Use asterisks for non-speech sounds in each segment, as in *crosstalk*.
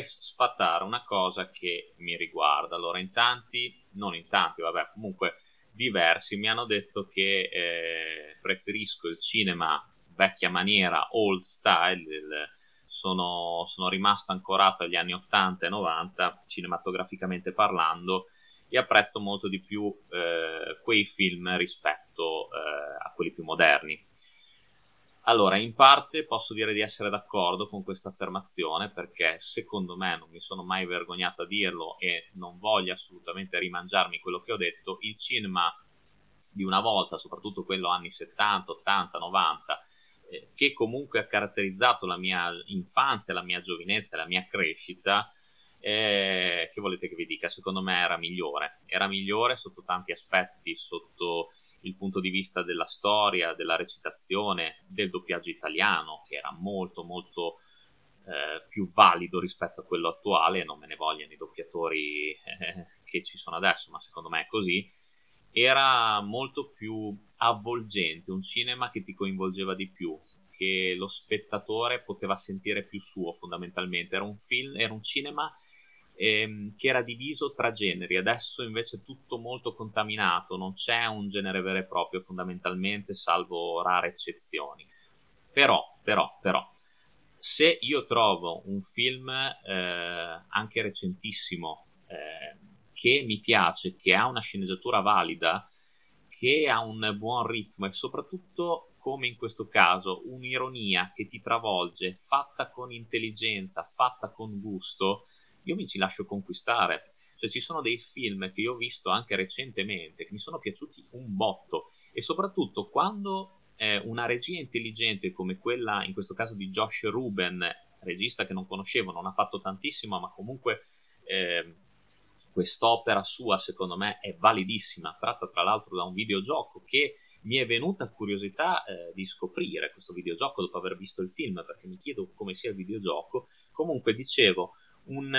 Vorrei sfatare una cosa che mi riguarda. Allora, in tanti, non in tanti, vabbè, comunque diversi mi hanno detto che eh, preferisco il cinema vecchia maniera, old style, il, sono, sono rimasto ancorato agli anni 80 e 90, cinematograficamente parlando, e apprezzo molto di più eh, quei film rispetto eh, a quelli più moderni. Allora, in parte posso dire di essere d'accordo con questa affermazione perché secondo me non mi sono mai vergognato a dirlo e non voglio assolutamente rimangiarmi quello che ho detto, il cinema di una volta, soprattutto quello anni 70, 80, 90, eh, che comunque ha caratterizzato la mia infanzia, la mia giovinezza, la mia crescita, eh, che volete che vi dica? Secondo me era migliore, era migliore sotto tanti aspetti, sotto il punto di vista della storia, della recitazione, del doppiaggio italiano, che era molto molto eh, più valido rispetto a quello attuale, non me ne vogliono i doppiatori eh, che ci sono adesso, ma secondo me è così, era molto più avvolgente, un cinema che ti coinvolgeva di più, che lo spettatore poteva sentire più suo fondamentalmente, era un film, era un cinema ehm, che era diviso tra generi, adesso invece è tutto molto contaminato, non c'è un genere vero e proprio fondamentalmente, salvo rare eccezioni. Però, però, però, se io trovo un film eh, anche recentissimo eh, che mi piace, che ha una sceneggiatura valida, che ha un buon ritmo e soprattutto, come in questo caso, un'ironia che ti travolge, fatta con intelligenza, fatta con gusto, io mi ci lascio conquistare. Cioè, ci sono dei film che io ho visto anche recentemente che mi sono piaciuti un botto e soprattutto quando eh, una regia intelligente come quella, in questo caso di Josh Ruben, regista che non conoscevo, non ha fatto tantissimo, ma comunque eh, quest'opera sua, secondo me, è validissima, tratta tra l'altro da un videogioco che mi è venuta curiosità eh, di scoprire questo videogioco dopo aver visto il film, perché mi chiedo come sia il videogioco. Comunque, dicevo, un,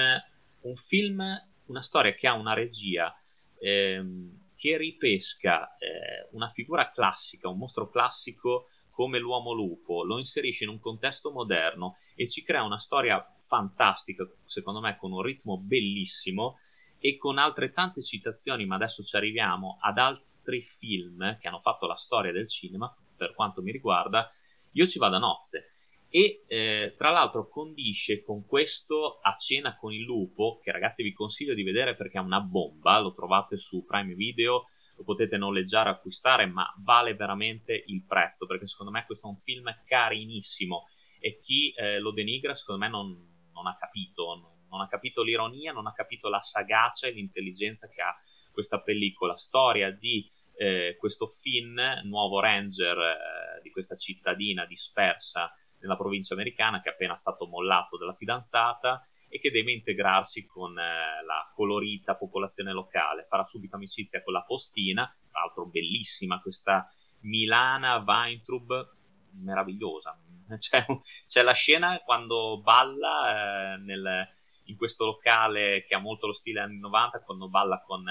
un film, una storia che ha una regia ehm, che ripesca eh, una figura classica, un mostro classico come l'uomo lupo, lo inserisce in un contesto moderno e ci crea una storia fantastica, secondo me, con un ritmo bellissimo e con altrettante citazioni, ma adesso ci arriviamo, ad altri film che hanno fatto la storia del cinema, per quanto mi riguarda, io ci vado a nozze e eh, tra l'altro condisce con questo A cena con il lupo, che ragazzi vi consiglio di vedere perché è una bomba, lo trovate su Prime Video, lo potete noleggiare, acquistare, ma vale veramente il prezzo, perché secondo me questo è un film carinissimo. E chi eh, lo denigra secondo me non, non ha capito, non, non, ha capito l'ironia, non ha capito la sagacia e l'intelligenza che ha questa pellicola, storia di eh, questo Finn, nuovo ranger eh, di questa cittadina dispersa nella provincia americana che è appena stato mollato dalla fidanzata e che deve integrarsi con eh, la colorita popolazione locale. Farà subito amicizia con la postina, tra l'altro bellissima questa Milana Weintrub, meravigliosa. *laughs* C'è, c'è la scena quando balla eh, nel, in questo locale che ha molto lo stile anni 90, quando balla con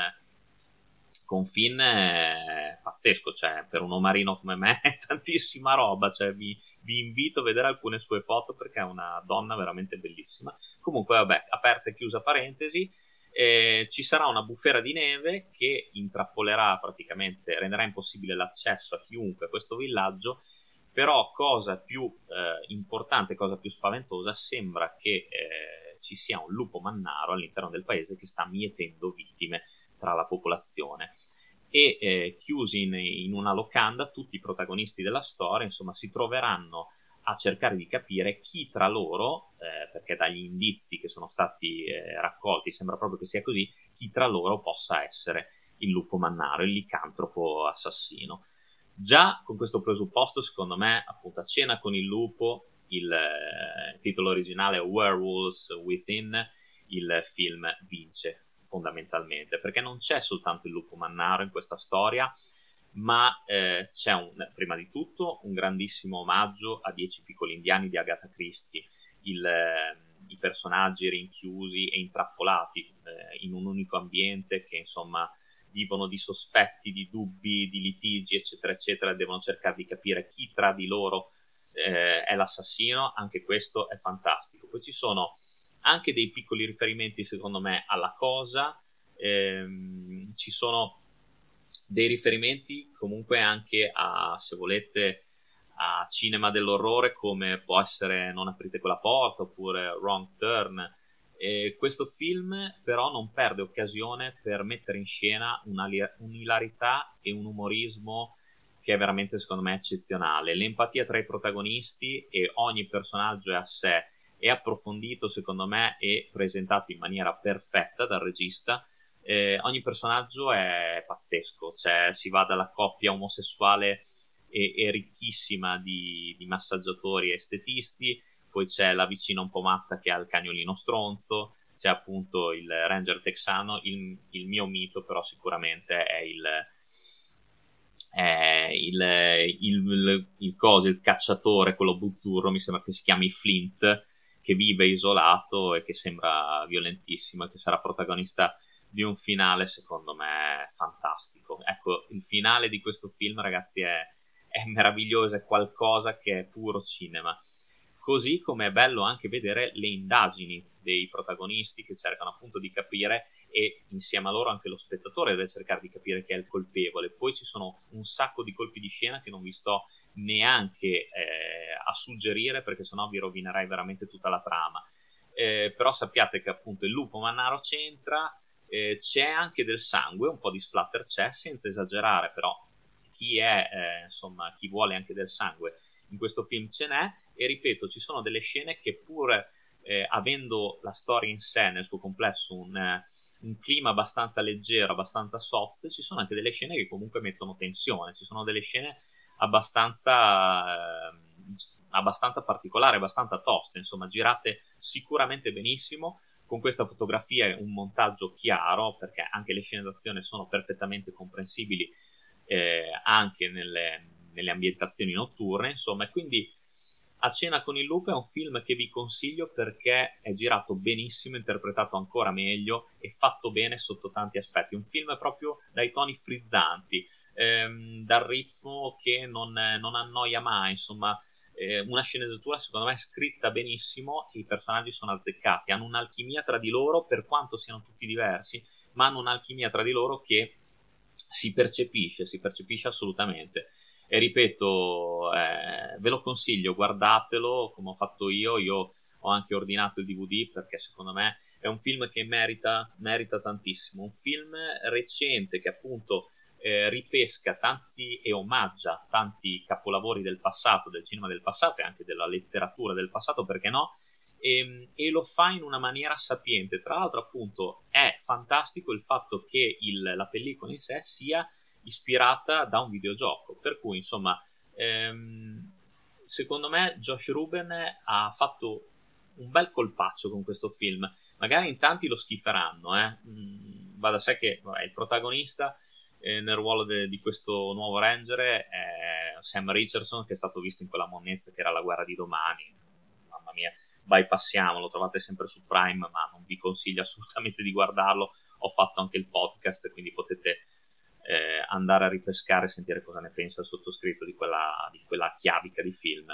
con Finn è pazzesco, cioè per un omarino come me è *laughs* tantissima roba, cioè vi, vi, invito a vedere alcune sue foto perché è una donna veramente bellissima. Comunque vabbè, aperta e chiusa parentesi, eh, ci sarà una bufera di neve che intrappolerà praticamente, renderà impossibile l'accesso a chiunque a questo villaggio, però cosa più eh, importante, cosa più spaventosa, sembra che eh, ci sia un lupo mannaro all'interno del paese che sta mietendo vittime tra la popolazione. E eh, chiusi in, in, una locanda tutti i protagonisti della storia insomma si troveranno a cercare di capire chi tra loro eh, perché dagli indizi che sono stati eh, raccolti sembra proprio che sia così chi tra loro possa essere il lupo mannaro il licantropo assassino. Già con questo presupposto secondo me appunto a cena con il lupo il, eh, titolo originale Werewolves Within il film vince fondamentalmente, perché non c'è soltanto il lupo mannaro in questa storia, ma eh, c'è un, prima di tutto un grandissimo omaggio a Dieci piccoli indiani di Agatha Christie, il, eh, i personaggi rinchiusi e intrappolati eh, in un unico ambiente che insomma vivono di sospetti, di dubbi, di litigi, eccetera, eccetera, devono cercare di capire chi tra di loro eh, è l'assassino, anche questo è fantastico. Poi ci sono anche dei piccoli riferimenti secondo me alla cosa, ehm, ci sono dei riferimenti comunque anche a, se volete, a cinema dell'orrore come può essere Non aprite quella porta oppure Wrong Turn. E questo film però non perde occasione per mettere in scena un'ilarità e un umorismo che è veramente secondo me eccezionale. L'empatia tra i protagonisti e ogni personaggio è a sé è approfondito secondo me e presentato in maniera perfetta dal regista. Eh, ogni personaggio è pazzesco, cioè si va dalla coppia omosessuale e, e ricchissima di, di, massaggiatori e estetisti, poi c'è la vicina un po' matta che ha il cagnolino stronzo, c'è appunto il ranger texano, il, il mio mito però sicuramente è il, è il, il, il, coso, il cacciatore, quello buzzurro, mi sembra che si chiami Flint, che vive isolato e che sembra violentissimo e che sarà protagonista di un finale secondo me fantastico. Ecco, il finale di questo film, ragazzi, è, è meraviglioso, è qualcosa che è puro cinema. Così come è bello anche vedere le indagini dei protagonisti che cercano appunto di capire e insieme a loro anche lo spettatore deve cercare di capire chi è il colpevole. Poi ci sono un sacco di colpi di scena che non vi sto neanche eh, a suggerire perché sennò vi rovinerei veramente tutta la trama. Eh, però sappiate che appunto il lupo mannaro c'entra, eh, c'è anche del sangue, un po' di splatter c'è, senza esagerare, però chi è, eh, insomma, chi vuole anche del sangue in questo film ce n'è e ripeto, ci sono delle scene che pur eh, avendo la storia in sé nel suo complesso un, eh, un clima abbastanza leggero, abbastanza soft, ci sono anche delle scene che comunque mettono tensione, ci sono delle scene abbastanza, eh, abbastanza particolari, abbastanza toste, insomma, girate sicuramente benissimo con questa fotografia e un montaggio chiaro, perché anche le scene d'azione sono perfettamente comprensibili eh, anche nelle, nelle, ambientazioni notturne, insomma, e quindi A cena con il lupo è un film che vi consiglio perché è girato benissimo, interpretato ancora meglio e fatto bene sotto tanti aspetti. Un film proprio dai toni frizzanti, ehm, dal ritmo che non, non annoia mai, insomma, eh, una sceneggiatura secondo me scritta benissimo i personaggi sono azzeccati, hanno un'alchimia tra di loro per quanto siano tutti diversi, ma hanno un'alchimia tra di loro che si percepisce, si percepisce assolutamente. E ripeto, eh, ve lo consiglio, guardatelo come ho fatto io, io ho anche ordinato il DVD perché secondo me è un film che merita, merita tantissimo, un film recente che appunto eh, ripesca tanti e omaggia tanti capolavori del passato, del cinema del passato e anche della letteratura del passato, perché no? E, ehm, e, lo fa in una maniera sapiente. Tra l'altro, appunto, è fantastico il fatto che il, la pellicola in sé sia ispirata da un videogioco. Per cui, insomma, ehm, secondo me Josh Ruben ha fatto un bel colpaccio con questo film. Magari in tanti lo schiferanno, eh? Mm, va da sé che vabbè, il protagonista eh, nel ruolo de, di questo nuovo Ranger è Sam Richardson che è stato visto in quella monnezza che era la guerra di domani. Mamma mia bypassiamo lo trovate sempre su Prime ma non vi consiglio *laughs* assolutamente di guardarlo. Ho fatto anche il podcast quindi potete eh, andare a ripescare e sentire cosa ne pensa il sottoscritto di quella, di quella chiavica di film.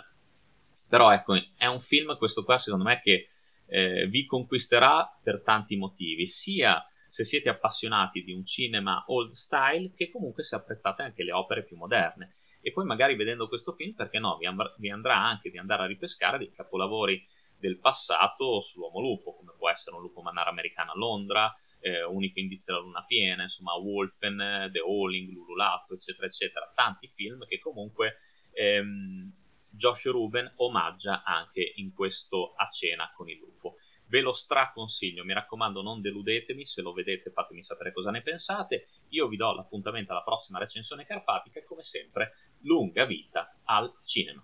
Però ecco è un film questo qua secondo me che eh, vi conquisterà per tanti motivi sia se siete appassionati di un cinema old style che comunque se apprezzate anche le opere più moderne. E poi magari vedendo questo film, perché no, vi, amb- vi andrà anche di andare a ripescare dei capolavori del passato sull'uomo lupo, come può essere un lupo mannaro americano a Londra, eh, Unico indizio della luna piena, insomma Wolfen, The Howling, Lululato, eccetera, eccetera. Tanti film che comunque ehm, Josh Ruben omaggia anche in questo A cena con il lupo ve lo straconsiglio, mi raccomando non deludetemi, se lo vedete fatemi sapere cosa ne pensate, io vi do l'appuntamento alla prossima recensione carpatica e come sempre lunga vita al cinema.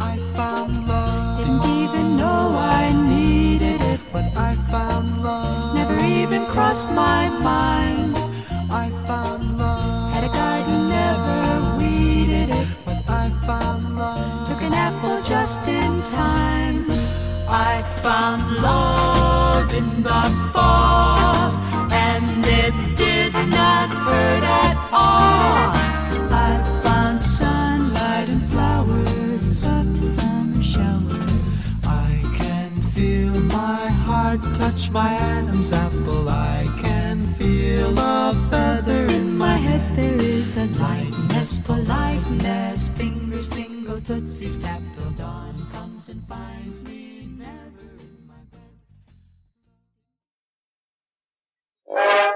I found love. Didn't even know I needed it. But I found love. Never even crossed my mind. heart touch my Adam's apple. I can feel a feather in my head. There is a lightness, politeness. Fingers single tootsies tap till dawn comes and finds me never in my bed.